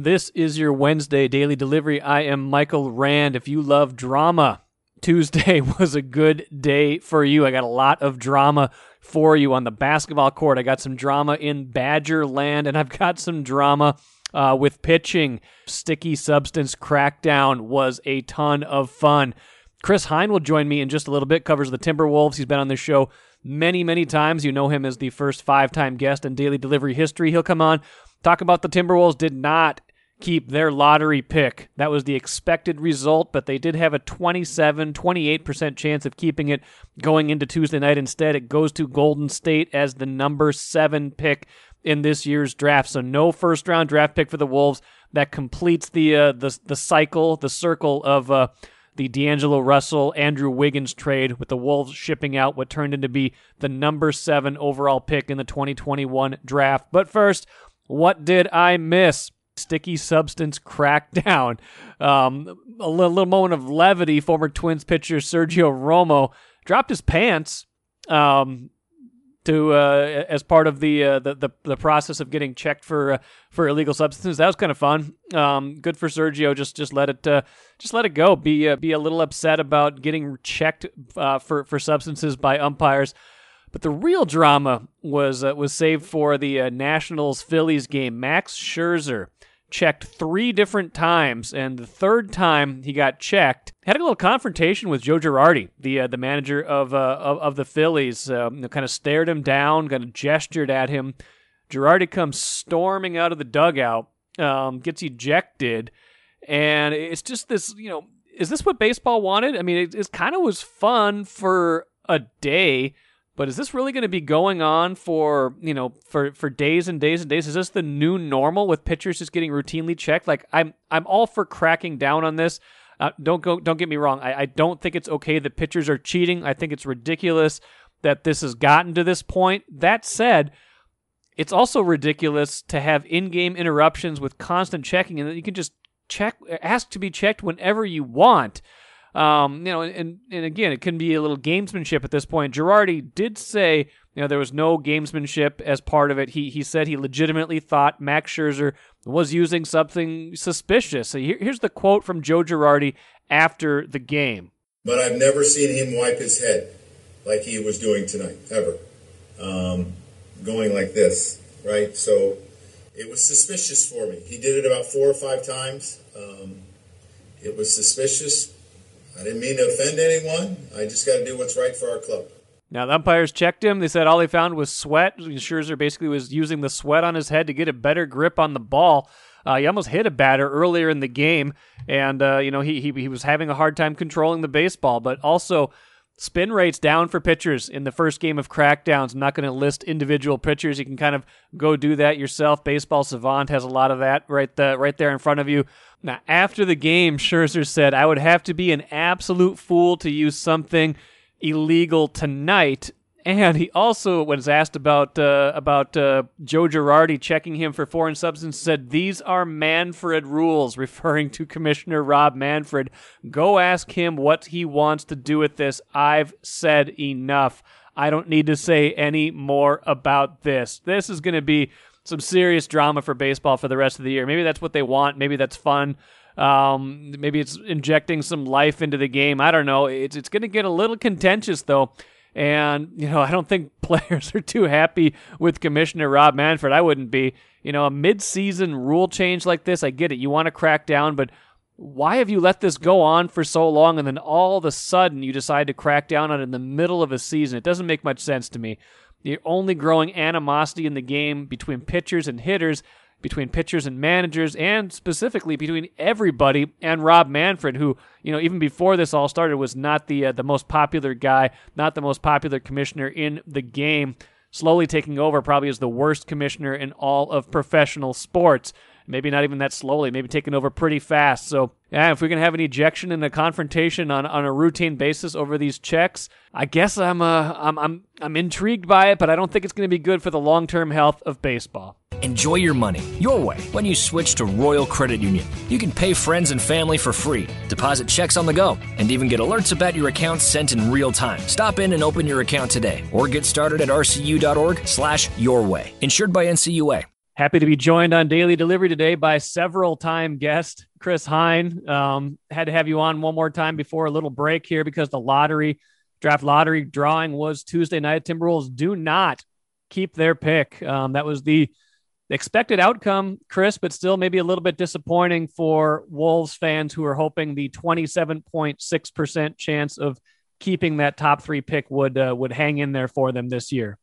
This is your Wednesday daily delivery. I am Michael Rand. If you love drama, Tuesday was a good day for you. I got a lot of drama for you on the basketball court. I got some drama in Badger land, and I've got some drama uh, with pitching. Sticky substance crackdown was a ton of fun. Chris Hine will join me in just a little bit, covers the Timberwolves. He's been on this show many, many times. You know him as the first five time guest in Daily Delivery history. He'll come on, talk about the Timberwolves did not keep their lottery pick. That was the expected result, but they did have a 27, 28% chance of keeping it going into Tuesday night. Instead, it goes to Golden State as the number seven pick in this year's draft. So no first round draft pick for the Wolves. That completes the uh, the the cycle, the circle of uh, the D'Angelo Russell Andrew Wiggins trade, with the Wolves shipping out what turned into be the number seven overall pick in the 2021 draft. But first, what did I miss? Sticky substance crackdown. Um, a little, little, moment of levity. Former Twins pitcher Sergio Romo dropped his pants um, to uh, as part of the, uh, the, the the process of getting checked for uh, for illegal substances. That was kind of fun. Um, good for Sergio. Just just let it uh, just let it go. Be uh, be a little upset about getting checked uh, for for substances by umpires. But the real drama was uh, was saved for the uh, Nationals Phillies game. Max Scherzer checked three different times, and the third time he got checked, had a little confrontation with Joe Girardi, the uh, the manager of, uh, of, of the Phillies. Uh, kind of stared him down, kind of gestured at him. Girardi comes storming out of the dugout, um, gets ejected, and it's just this. You know, is this what baseball wanted? I mean, it, it kind of was fun for a day but is this really going to be going on for you know for for days and days and days? Is this the new normal with pitchers just getting routinely checked? Like I'm I'm all for cracking down on this. Uh, don't go don't get me wrong. I, I don't think it's okay that pitchers are cheating. I think it's ridiculous that this has gotten to this point. That said, it's also ridiculous to have in-game interruptions with constant checking and you can just check ask to be checked whenever you want. Um, you know, and and again, it can be a little gamesmanship at this point. Girardi did say, you know, there was no gamesmanship as part of it. He he said he legitimately thought Max Scherzer was using something suspicious. So here, here's the quote from Joe Girardi after the game. But I've never seen him wipe his head like he was doing tonight, ever. Um, going like this, right? So it was suspicious for me. He did it about four or five times. Um, it was suspicious I didn't mean to offend anyone. I just got to do what's right for our club. Now the umpires checked him. They said all they found was sweat. Scherzer basically was using the sweat on his head to get a better grip on the ball. Uh, he almost hit a batter earlier in the game, and uh, you know he, he he was having a hard time controlling the baseball. But also, spin rates down for pitchers in the first game of crackdowns. I'm not going to list individual pitchers. You can kind of go do that yourself. Baseball Savant has a lot of that right the, right there in front of you. Now, after the game, Scherzer said, I would have to be an absolute fool to use something illegal tonight. And he also, was asked about uh, about uh, Joe Girardi checking him for foreign substance, said these are Manfred rules, referring to Commissioner Rob Manfred. Go ask him what he wants to do with this. I've said enough. I don't need to say any more about this. This is going to be some serious drama for baseball for the rest of the year. Maybe that's what they want. Maybe that's fun. Um, maybe it's injecting some life into the game. I don't know. It's it's going to get a little contentious though. And you know, I don't think players are too happy with Commissioner Rob Manfred. I wouldn't be. You know, a mid-season rule change like this, I get it. You want to crack down, but why have you let this go on for so long and then all of a sudden you decide to crack down on it in the middle of a season? It doesn't make much sense to me. You're only growing animosity in the game between pitchers and hitters, between pitchers and managers, and specifically between everybody and Rob Manfred, who, you know, even before this all started, was not the uh, the most popular guy, not the most popular commissioner in the game. Slowly taking over, probably as the worst commissioner in all of professional sports maybe not even that slowly, maybe taking over pretty fast. So, yeah, if we can have an ejection and a confrontation on, on a routine basis over these checks, I guess I'm uh, I'm I'm I'm intrigued by it, but I don't think it's going to be good for the long term health of baseball. Enjoy your money your way when you switch to Royal Credit Union. You can pay friends and family for free, deposit checks on the go, and even get alerts about your account sent in real time. Stop in and open your account today, or get started at rcu.org/slash your way. Insured by NCUA. Happy to be joined on Daily Delivery today by several time guest Chris Hine. Um, had to have you on one more time before a little break here because the lottery draft lottery drawing was Tuesday night. Timberwolves do not keep their pick. Um, that was the expected outcome, Chris, but still maybe a little bit disappointing for Wolves fans who are hoping the 27.6% chance of keeping that top three pick would uh, would hang in there for them this year.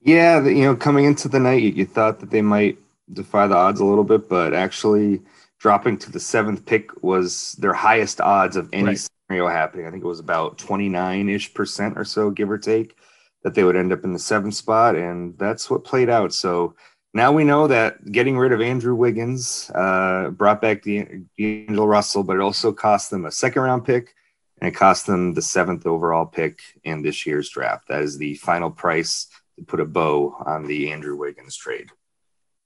Yeah, you know, coming into the night, you, you thought that they might defy the odds a little bit, but actually dropping to the seventh pick was their highest odds of any right. scenario happening. I think it was about 29 ish percent or so, give or take, that they would end up in the seventh spot. And that's what played out. So now we know that getting rid of Andrew Wiggins uh, brought back the D'Angelo Russell, but it also cost them a second round pick and it cost them the seventh overall pick in this year's draft. That is the final price put a bow on the Andrew Wiggins trade.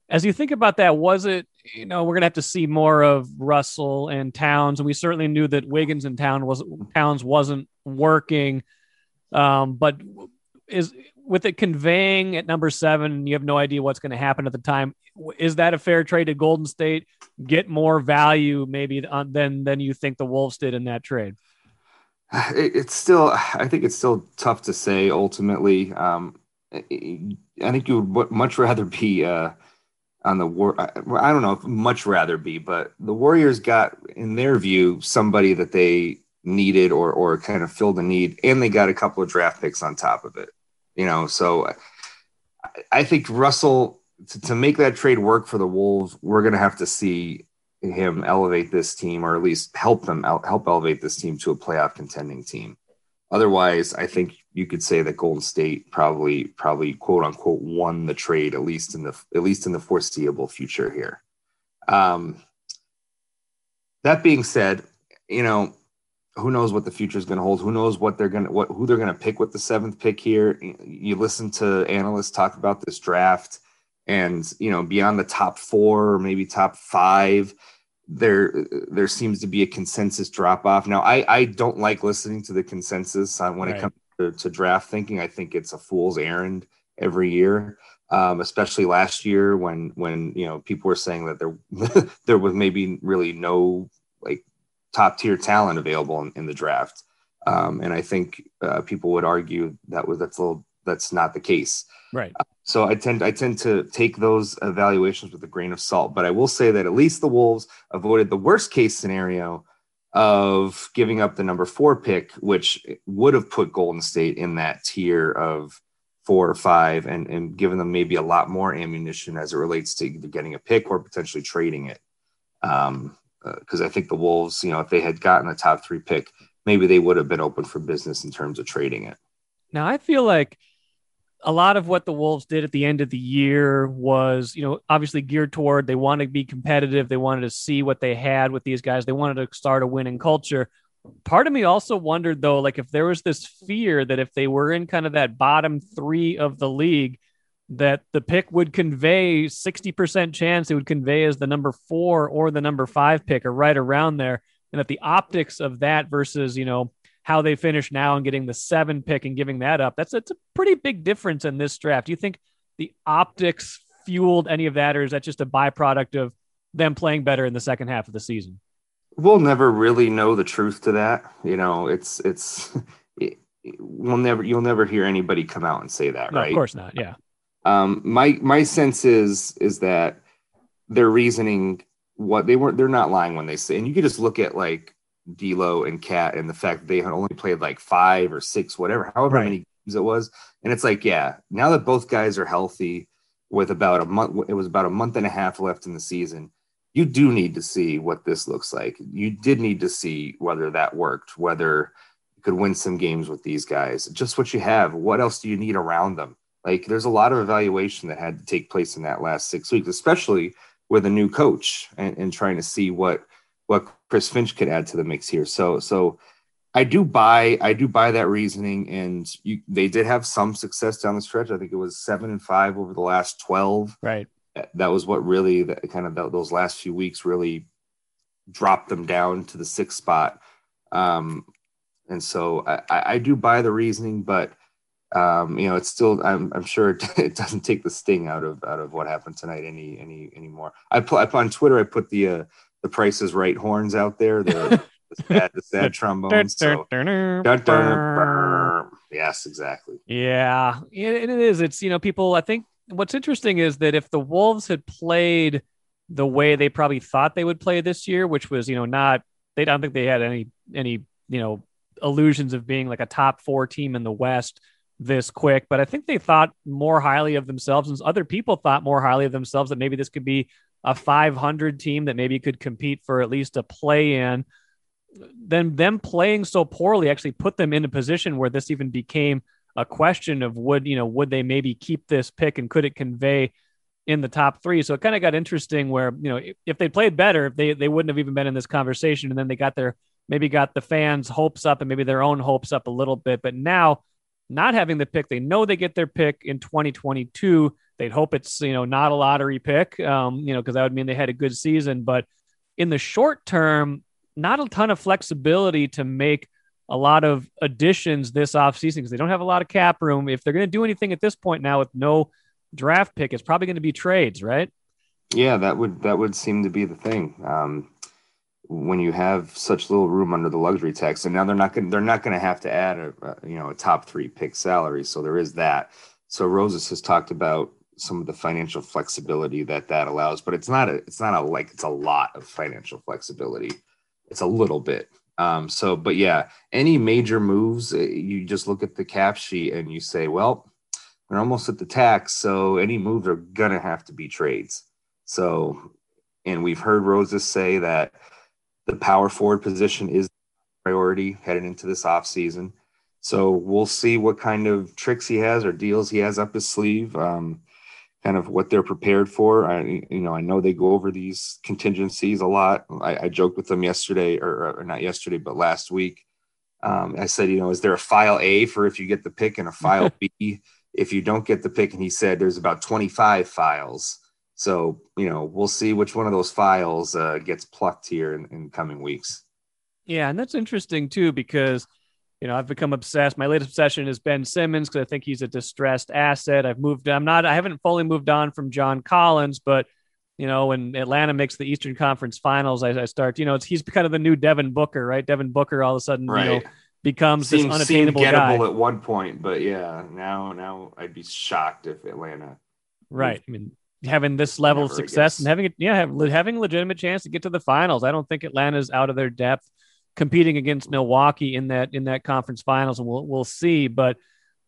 As you think about that, was it, you know, we're going to have to see more of Russell and Towns. And we certainly knew that Wiggins and Town was, Towns wasn't working. Um, but is with it conveying at number seven, you have no idea what's going to happen at the time. Is that a fair trade to Golden State? Get more value maybe on, than than you think the Wolves did in that trade. It's still, I think it's still tough to say. Ultimately, um, I think you would much rather be uh, on the war. I don't know much rather be, but the Warriors got, in their view, somebody that they needed or or kind of filled the need, and they got a couple of draft picks on top of it. You know, so I think Russell to, to make that trade work for the Wolves, we're going to have to see him elevate this team, or at least help them help elevate this team to a playoff contending team. Otherwise, I think you could say that Golden State probably probably quote unquote won the trade at least in the at least in the foreseeable future here. Um, that being said, you know who knows what the future is going to hold? Who knows what they're going to what who they're going to pick with the seventh pick here? You listen to analysts talk about this draft, and you know beyond the top four, maybe top five there there seems to be a consensus drop off. Now, I I don't like listening to the consensus on when right. it comes to, to, draft thinking. I think it's a fool's errand every year, um, especially last year when when you know people were saying that there there was maybe really no like top tier talent available in, in the draft, um, and I think uh, people would argue that was that's a little that's not the case. Right. So I tend I tend to take those evaluations with a grain of salt, but I will say that at least the Wolves avoided the worst case scenario of giving up the number four pick, which would have put Golden State in that tier of four or five and, and given them maybe a lot more ammunition as it relates to getting a pick or potentially trading it. Um, because uh, I think the Wolves, you know, if they had gotten a top three pick, maybe they would have been open for business in terms of trading it. Now I feel like a lot of what the Wolves did at the end of the year was, you know, obviously geared toward they wanted to be competitive. They wanted to see what they had with these guys. They wanted to start a winning culture. Part of me also wondered, though, like if there was this fear that if they were in kind of that bottom three of the league, that the pick would convey 60% chance it would convey as the number four or the number five pick or right around there. And that the optics of that versus, you know, how they finish now and getting the seven pick and giving that up. That's it's a pretty big difference in this draft. Do you think the optics fueled any of that, or is that just a byproduct of them playing better in the second half of the season? We'll never really know the truth to that. You know, it's it's it, we'll never you'll never hear anybody come out and say that, no, right? Of course not. Yeah. Um, my my sense is is that their reasoning what they weren't they're not lying when they say and you could just look at like D'Lo and KAT, and the fact that they had only played like five or six, whatever, however right. many games it was. And it's like, yeah, now that both guys are healthy, with about a month, it was about a month and a half left in the season. You do need to see what this looks like. You did need to see whether that worked, whether you could win some games with these guys. Just what you have. What else do you need around them? Like, there's a lot of evaluation that had to take place in that last six weeks, especially with a new coach and, and trying to see what what Chris Finch could add to the mix here. So so I do buy I do buy that reasoning, and you, they did have some success down the stretch. I think it was seven and five over the last twelve. Right. That was what really that kind of those last few weeks really dropped them down to the sixth spot. Um, and so I, I do buy the reasoning, but um, you know, it's still. I'm, I'm sure it, it, doesn't take the sting out of out of what happened tonight any any anymore. I put on Twitter. I put the uh, the Price is Right horns out there. The the sad, the sad trombones. So, dun, dun, yes, exactly. Yeah, it, it is. It's you know, people. I think what's interesting is that if the Wolves had played the way they probably thought they would play this year, which was you know not they don't think they had any any you know illusions of being like a top four team in the West this quick, but I think they thought more highly of themselves, and other people thought more highly of themselves that maybe this could be a 500 team that maybe could compete for at least a play in. Then them playing so poorly actually put them in a position where this even became a question of would you know would they maybe keep this pick and could it convey in the top three? So it kind of got interesting where you know if they played better, they they wouldn't have even been in this conversation, and then they got their maybe got the fans' hopes up and maybe their own hopes up a little bit, but now not having the pick. They know they get their pick in 2022. They'd hope it's, you know, not a lottery pick, um, you know, because that would mean they had a good season. But in the short term, not a ton of flexibility to make a lot of additions this offseason because they don't have a lot of cap room. If they're going to do anything at this point now with no draft pick, it's probably going to be trades, right? Yeah, that would that would seem to be the thing. Um, when you have such little room under the luxury tax, and now they're not going they're not going to have to add a, a, you know a top three pick salary, so there is that. So Rosas has talked about some of the financial flexibility that that allows, but it's not a it's not a like it's a lot of financial flexibility. It's a little bit. Um, so, but yeah, any major moves, eh, you just look at the cap sheet and you say, well, they're almost at the tax, so any moves are gonna have to be trades. So, and we've heard Rosas say that the power forward position is priority heading into this offseason. So we'll see what kind of tricks he has or deals he has up his sleeve. Um, kind of what they're prepared for. I, you know, I know they go over these contingencies a lot. I, I joked with them yesterday, or, or, not yesterday, but last week. Um, I said, you know, is there a file A for if you get the pick and a file B if you don't get the pick? And he said there's about 25 files. So, you know, we'll see which one of those files uh, gets plucked here in, in coming weeks. Yeah, and that's interesting too because you know I've become obsessed. My latest obsession is Ben Simmons because I think he's a distressed asset. I've moved. I'm not. I haven't fully moved on from John Collins, but you know when Atlanta makes the Eastern Conference Finals, I, I start. You know, it's he's kind of the new Devin Booker, right? Devin Booker all of a sudden, right. you know, becomes Seems, this unattainable seemed gettable guy. at one point, but yeah, now now I'd be shocked if Atlanta. Right. I mean, having this level of success and having it, yeah, have, having a legitimate chance to get to the finals. I don't think Atlanta's out of their depth competing against Milwaukee in that in that conference finals, and we'll we'll see. But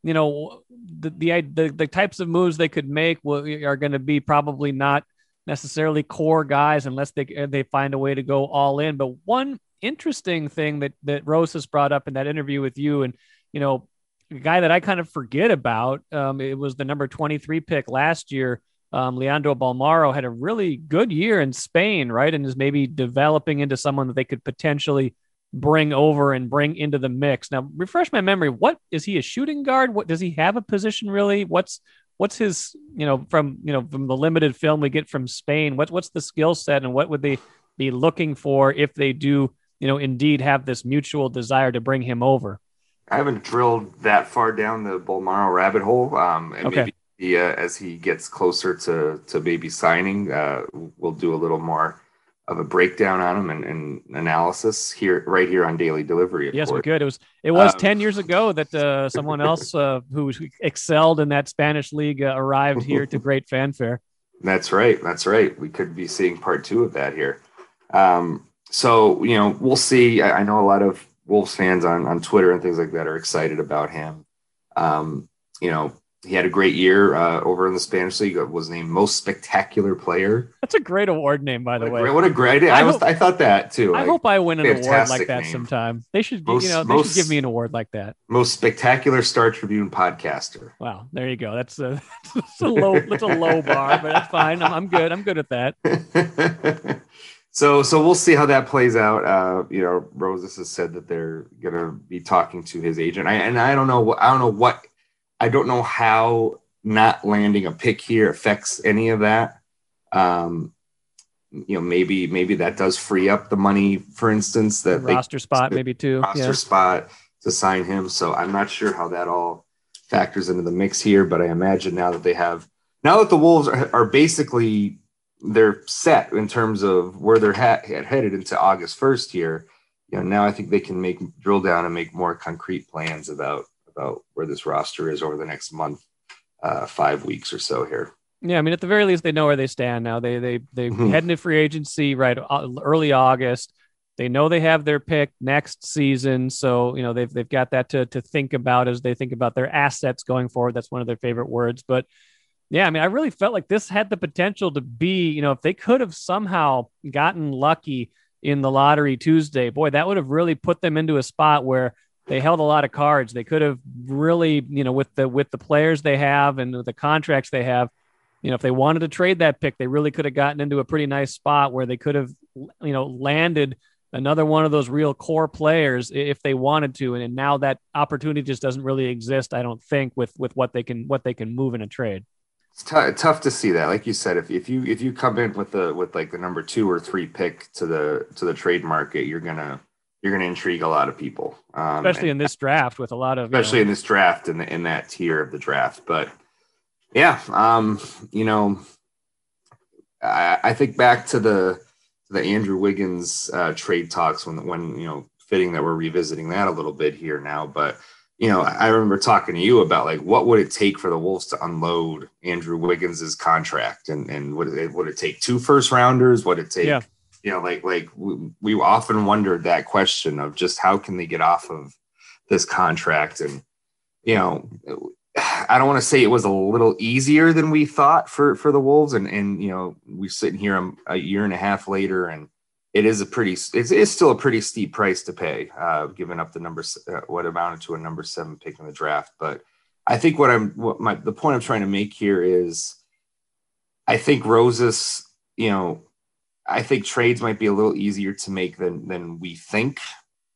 you know, the the the, the types of moves they could make will, are going to be probably not necessarily core guys unless they they find a way to go all in. But one interesting thing that that Rose has brought up in that interview with you, and you know, a guy that I kind of forget about, um, it was the number twenty three pick last year um, Leandro Bolmaro had a really good year in Spain, right? And is maybe developing into someone that they could potentially bring over and bring into the mix. Now, refresh my memory. What is he a shooting guard? What does he have a position really? What's what's his you know from you know from the limited film we get from Spain? What's what's the skill set and what would they be looking for if they do you know indeed have this mutual desire to bring him over? I haven't drilled that far down the Bolmaro rabbit hole. Um, and okay. maybe he, uh, as he gets closer to to maybe signing, uh, we'll do a little more of a breakdown on him and, and analysis here right here on daily delivery yes course. we could. It was it was um, 10 years ago that uh, someone else uh, who excelled in that spanish league uh, arrived here to great fanfare. That's right that's right. We could be seeing part two of that here. Um, so you know we'll see. I, I, know a lot of wolves fans on, on twitter and things like that are excited about him. Um, you know he had a great year uh, over in the Spanish league. Was named most spectacular player. That's a great award name, by the what way. Great, what a great! I, I, was, I thought that too. I hope I win an award like that name. sometime. They should, most, you know, they most, should give me an award like that. Most spectacular Star Tribune podcaster. Wow, there you go. That's a, that's a low, that's a low bar, but that's fine. I'm, I'm good. I'm good at that. so, so we'll see how that plays out. Uh, you know, Rosas has said that they're gonna be talking to his agent, I, and I don't know. I don't know what I don't know how not landing a pick here affects any of that. Um, you know, maybe maybe that does free up the money, for instance, that roster spot maybe too roster yeah. spot to sign him. So I'm not sure how that all factors into the mix here, but I imagine now that they have now that the Wolves are, are basically they're set in terms of where they're ha- headed into August first here. You know, now I think they can make drill down and make more concrete plans about about where this roster is over the next month, uh, five weeks or so here. Yeah, I mean, at the very least, they know where they stand now. They they they mm-hmm. head into free agency right uh, early August. They know they have their pick next season, so you know they've they've got that to to think about as they think about their assets going forward. That's one of their favorite words. But yeah, I mean, I really felt like this had the potential to be, you know, if they could have somehow gotten lucky in the lottery Tuesday, boy, that would have really put them into a spot where they held a lot of cards. They could have really, you know, with the with the players they have and the contracts they have, you know, if they wanted to trade that pick, they really could have gotten into a pretty nice spot where they could have, you know, landed another one of those real core players if they wanted to. And, and now that opportunity just doesn't really exist, I don't think, with with what they can what they can move in a trade. It's t- tough to see that. Like you said, if, if you if you come in with the with like the number two or three pick to the to the trade market, you're gonna you're gonna intrigue a lot of people, um, especially in this draft with a lot of especially you know, in this draft in in that tier of the draft. But yeah, um, you know, I, I think back to the the Andrew Wiggins uh, trade talks when when you know fitting that we're revisiting that a little bit here now, but you know, I remember talking to you about like what would it take for the Wolves to unload Andrew Wiggins's contract, and and would it would it take two first rounders? Would it take, yeah. You know, like like we, we often wondered that question of just how can they get off of this contract, and you know, I don't want to say it was a little easier than we thought for for the Wolves, and and you know, we're sitting here a year and a half later, and it is a pretty it's, it's still a pretty steep price to pay uh, giving up the number uh, what amounted to a number seven pick in the draft. But i think what i'm what my the point i'm trying to make here is i think Rosas you know i think trades might be a little easier to make than than we think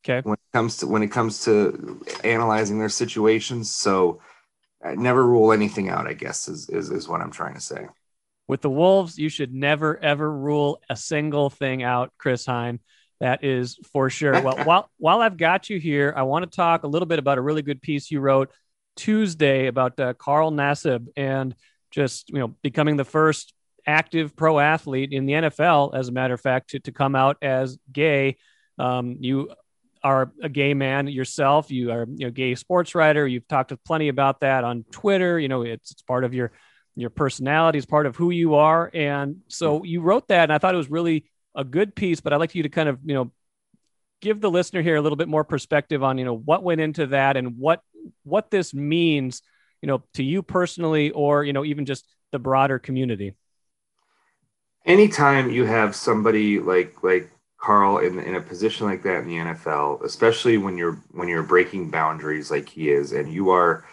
okay when it comes to when it comes to analyzing their situations so I never rule anything out i guess is, is is what i'm trying to say with the Wolves, you should never ever rule a single thing out, Chris Hine. That is for sure. Well, while while I've got you here, I want to talk a little bit about a really good piece you wrote Tuesday about uh, Carl Nassib and just you know becoming the first active pro athlete in the NFL, as a matter of fact, to, to come out as gay. Um, you are a gay man yourself. You are you know gay sports writer. You've talked with plenty about that on Twitter. You know it's it's part of your your personality is part of who you are. And so you wrote that, and I thought it was really a good piece. But I'd like you to kind of, you know, give the listener here a little bit more perspective on, you know, what went into that and what what this means, you know, to you personally, or you know, even just the broader community. Anytime you have somebody like like Carl in in a position like that in the NFL, especially when you're when you're breaking boundaries like he is, and you are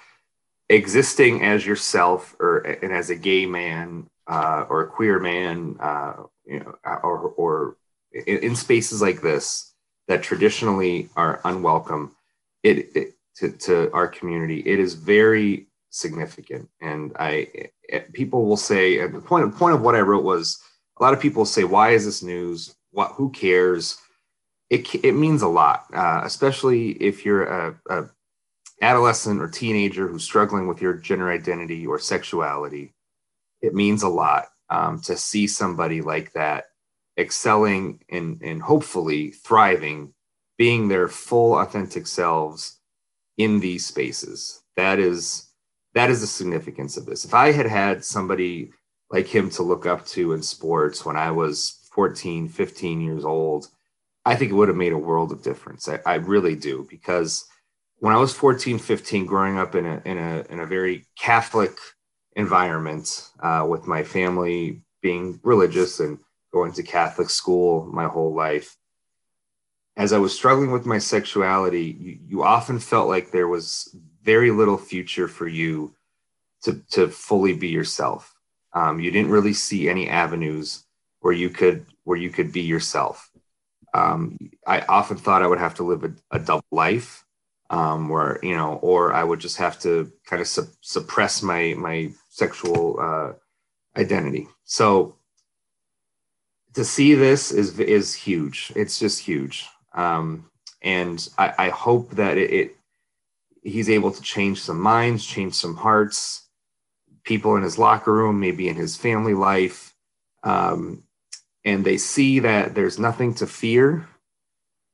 existing as yourself or and as a gay man uh, or a queer man, uh, you know, or, or in, in, spaces like this that traditionally are unwelcome, it, it to, to our community, it is very significant. And I, people will say, and the point of, point of what I wrote was, a lot of people say, why is this news? What, who cares? It, it means a lot, uh, especially if you're a, a adolescent or teenager who's struggling with your gender identity or sexuality, it means a lot um, to see somebody like that excelling and, and hopefully thriving, being their full authentic selves in these spaces. That is that is the significance of this. If I had had somebody like him to look up to in sports when I was 14, 15 years old, I think it would have made a world of difference. I, I really do because when I was 14, 15, growing up in a in a in a very Catholic environment, uh, with my family being religious and going to Catholic school my whole life, as I was struggling with my sexuality, you, you often felt like there was very little future for you to to fully be yourself. Um, you didn't really see any avenues where you could where you could be yourself. Um, I often thought I would have to live a, a double life um, where you know, or I would just have to kind of su- suppress my my sexual uh, identity. So to see this is is huge. It's just huge, um, and I, I hope that it, it he's able to change some minds, change some hearts, people in his locker room, maybe in his family life. Um, and they see that there's nothing to fear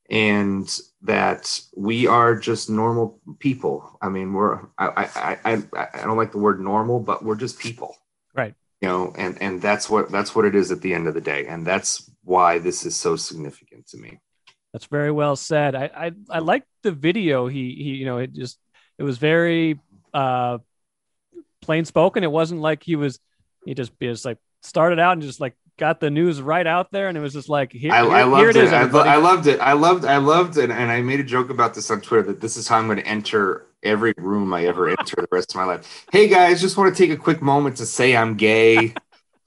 and that we are just normal people. I mean, we're, I, I, I, I don't like the word normal, but we're just people. Right. You know, and, and that's what, that's what it is at the end of the day. And that's why this is so significant to me. That's very well said. I, I, I like the video. He, he, you know, it just, it was very, uh, plain spoken. It wasn't like he was, he just, just like started out and just like got the news right out there, and it was just like here, I, here, I loved here it is. I, everybody. I loved it. I loved. I loved it, and I made a joke about this on Twitter that this is how I'm going to enter every room I ever enter the rest of my life. Hey guys, just want to take a quick moment to say I'm gay.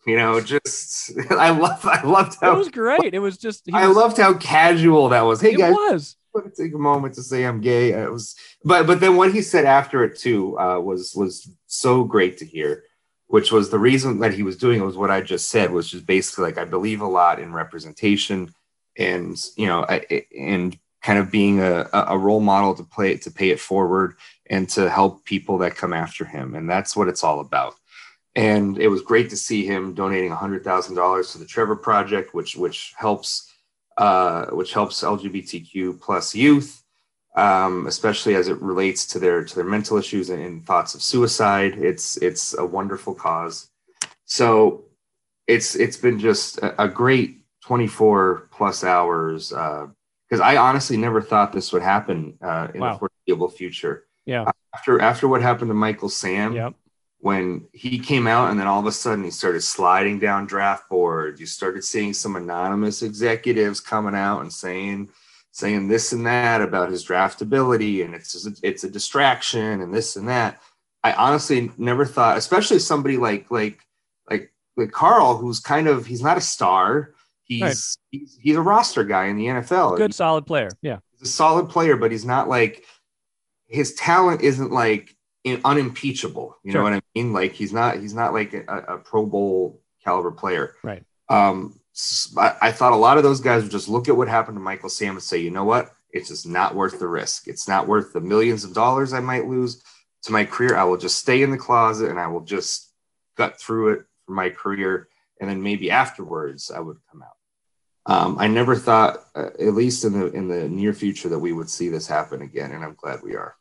You know, just I love. I loved how it was great. It was just. he I was- loved how casual that was. Hey It guys, was. want to take a moment to say I'm gay. It was, but but then what he said after it too uh, was was so great to hear, which was the reason that he was doing it was what I just said was just basically like I believe a lot in representation, and you know, I, and kind of being a, a role model to play it to pay it forward and to help people that come after him, and that's what it's all about. And it was great to see him donating hundred thousand dollars to the Trevor Project, which which helps uh, which helps LGBTQ plus youth, um, especially as it relates to their to their mental issues and, and thoughts of suicide. It's it's a wonderful cause. So it's it's been just a, a great 24 plus hours because I honestly never thought this would happen uh, in Wow. the foreseeable future. Yeah. After after what happened to Michael Sam, Yep. when he came out and then all of a sudden he started sliding down draft boards you started seeing some anonymous executives coming out and saying saying this and that about his draftability and it's a, it's a distraction and this and that i honestly never thought especially somebody like like like like carl who's kind of he's not a star he's Right. he's, he's a roster guy in the nfl Good, solid player. Yeah. he's a solid player, but he's not like his talent isn't like in, unimpeachable. You Sure. know what I mean? Like he's not he's not like a, a Pro Bowl caliber player. Right. Um, I, thought a lot of those guys would just look at what happened to Michael Sam and say, you know what? It's just not worth the risk. It's not worth the millions of dollars I might lose to my career. I will just stay in the closet and I will just gut through it for my career, and then maybe afterwards I would come out. Um, I never thought, uh, at least in the in the near future, that we would see this happen again, and I'm glad we are.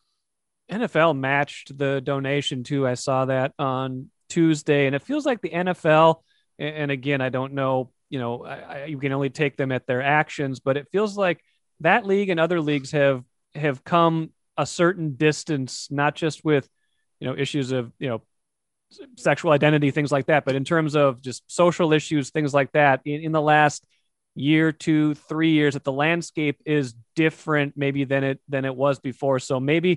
NFL matched the donation too. I saw that on Tuesday, and it feels like the NFL. And again, I don't know. You know, I, I, you can only take them at their actions, but it feels like that league and other leagues have have come a certain distance, not just with you know issues of you know sexual identity, things like that, but in terms of just social issues, things like that. In, in the last year, two, three years, that the landscape is different, maybe than it than it was before. So maybe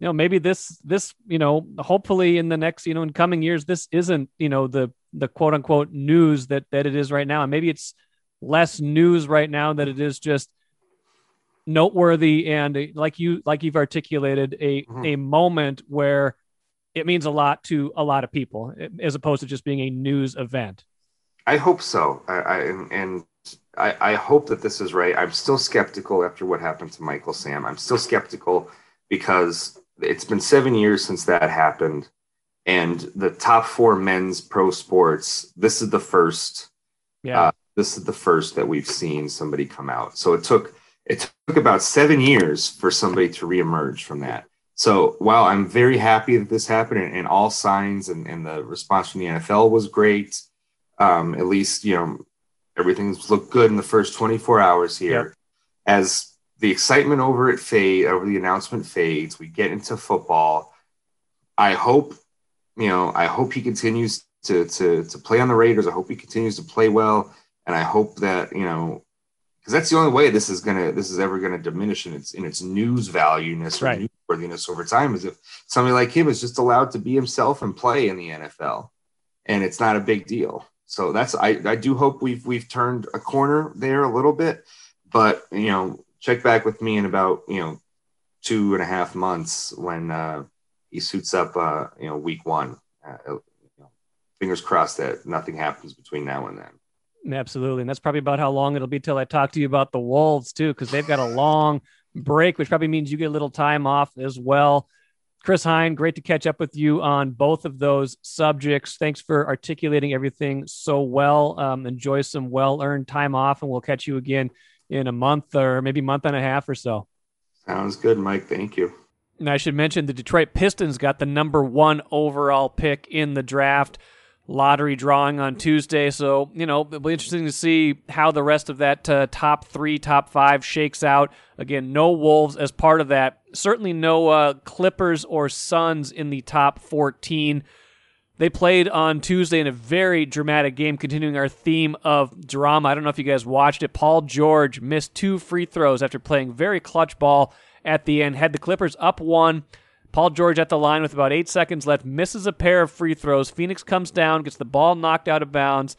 you know maybe this this you know hopefully in the next you know in coming years this isn't you know the the quote unquote news that that it is right now and maybe it's less news right now that it is just noteworthy and like you like you've articulated a Mhm. a moment where it means a lot to a lot of people as opposed to just being a news event I hope so. I, I and, and I, I hope that this is right. I'm still skeptical after what happened to Michael Sam. I'm still skeptical because it's been seven years since that happened, and the top four men's pro sports. This is the first. yeah Uh, this is the first that we've seen somebody come out. So it took it took about seven years for somebody to reemerge from that. So while I'm very happy that this happened and, and all signs and, and the response from the NFL was great, um, at least you know everything's looked good in the first 24 hours here. As the excitement over it fade, over the announcement fades, we get into football. I hope, you know, I hope he continues to to to play on the Raiders. I hope he continues to play well, and I hope that you know, because that's the only way this is gonna this is ever gonna diminish in its in its news valueness or Right. newsworthiness over time. Is if somebody like him is just allowed to be himself and play in the NFL, and it's not a big deal. So that's I I do hope we've we've turned a corner there a little bit, but you know, check back with me in about you know two and a half months when uh, he suits up uh, you know week one. Uh, you know, fingers crossed that nothing happens between now and then. Absolutely. And that's probably about how long it'll be till I talk to you about the Wolves, too, because they've got a long, break, which probably means you get a little time off as well. Chris Hine, great to catch up with you on both of those subjects. Thanks for articulating everything so well. Um, enjoy some well earned time off, and we'll catch you again in a month or maybe month and a half or so. Sounds good, Mike. Thank you. And I should mention the Detroit Pistons got the number one overall pick in the draft lottery drawing on Tuesday. So, you know, it'll be interesting to see how the rest of that uh, top three, top five shakes out. Again, no Wolves as part of that. Certainly no uh, Clippers or Suns in the top 14. They played on Tuesday in a very dramatic game, continuing our theme of drama. I don't know if you guys watched it. Paul George missed two free throws after playing very clutch ball at the end, had the Clippers up one. Paul George at the line with about eight seconds left, misses a pair of free throws. Phoenix comes down, gets the ball knocked out of bounds.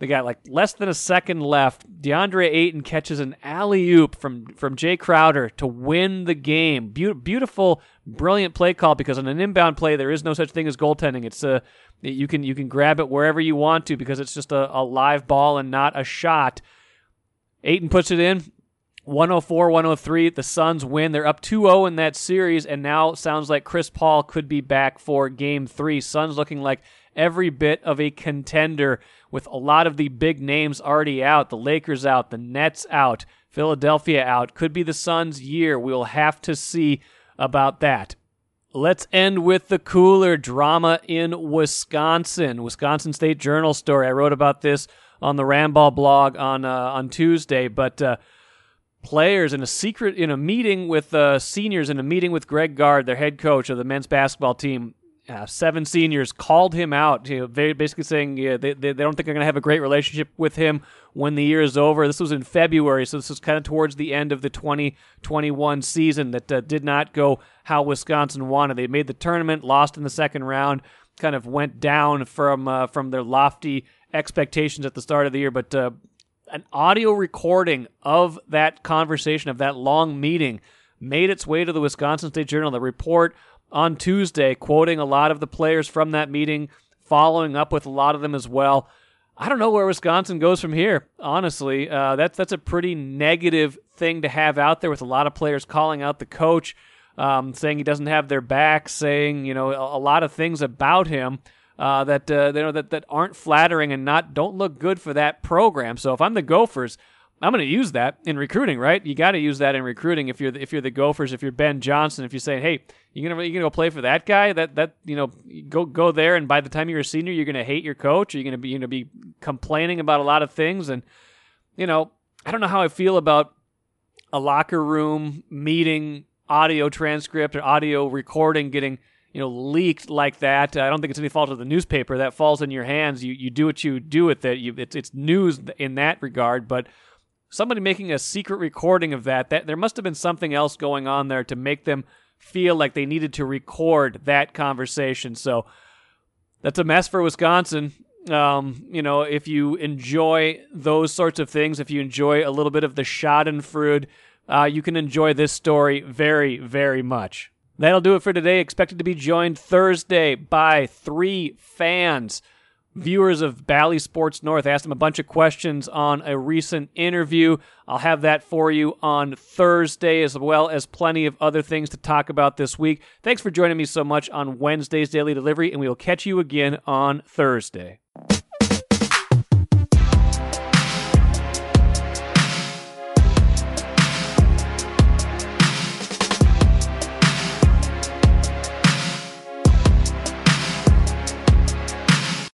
They got like less than a second left. DeAndre Ayton catches an alley oop from from Jae Crowder to win the game. Be- beautiful, brilliant play call because on an inbound play there is no such thing as goaltending. It's a you can you can grab it wherever you want to because it's just a, a live ball and not a shot. Ayton puts it in. 104 103. The Suns win. They're up 2 0 in that series, and now sounds like Chris Paul could be back for game three. Suns looking like every bit of a contender with a lot of the big names already out. The Lakers out, the Nets out, Philadelphia out. Could be the Suns' year. We'll have to see about that. Let's end with the cooler drama in Wisconsin. Wisconsin State Journal story. I wrote about this on the RandBall blog on uh, on Tuesday, but. Uh, players in a secret in a meeting with uh, seniors in a meeting with Greg Gard, their head coach of the men's basketball team. Uh, seven seniors called him out, you know, basically saying yeah, they, they, they don't think they're going to have a great relationship with him when the year is over. This was in February, so this was kind of towards the end of the 2021 season that uh, did not go how Wisconsin wanted. They made the tournament, lost in the second round, kind of went down from uh, from their lofty expectations at the start of the year, but uh, an audio recording of that conversation, of that long meeting, made its way to the Wisconsin State Journal. The report on Tuesday, quoting a lot of the players from that meeting, following up with a lot of them as well. I don't know where Wisconsin goes from here. Honestly, uh, that's that's a pretty negative thing to have out there with a lot of players calling out the coach, um, saying he doesn't have their back, saying you know a, a lot of things about him uh, that uh, you know that that aren't flattering and not don't look good for that program. So if I'm the Gophers, I'm going to use that in recruiting, right? You got to use that in recruiting if you're the, if you're the Gophers, if you're Ben Johnson, if you're saying, "Hey, you're gonna you're gonna go play for that guy?" That that you know, go go there, and by the time you're a senior, you're gonna hate your coach. You're gonna be you're gonna be complaining about a lot of things, and you know, I don't know how I feel about a locker room meeting audio transcript or audio recording getting you know, leaked like that. I don't think it's any fault of the newspaper. That falls in your hands. You you do what you do with it. You, it's it's news in that regard. But somebody making a secret recording of that, that there must have been something else going on there to make them feel like they needed to record that conversation. So that's a mess for Wisconsin. Um, you know, if you enjoy those sorts of things, if you enjoy a little bit of the Schadenfreude, uh, you can enjoy this story very, very much. That'll do it for today. Expected to be joined Thursday by three fans, viewers of Bally Sports North. Asked them a bunch of questions on a recent interview. I'll have that for you on Thursday, as well as plenty of other things to talk about this week. Thanks for joining me so much on Wednesday's Daily Delivery, and we will catch you again on Thursday.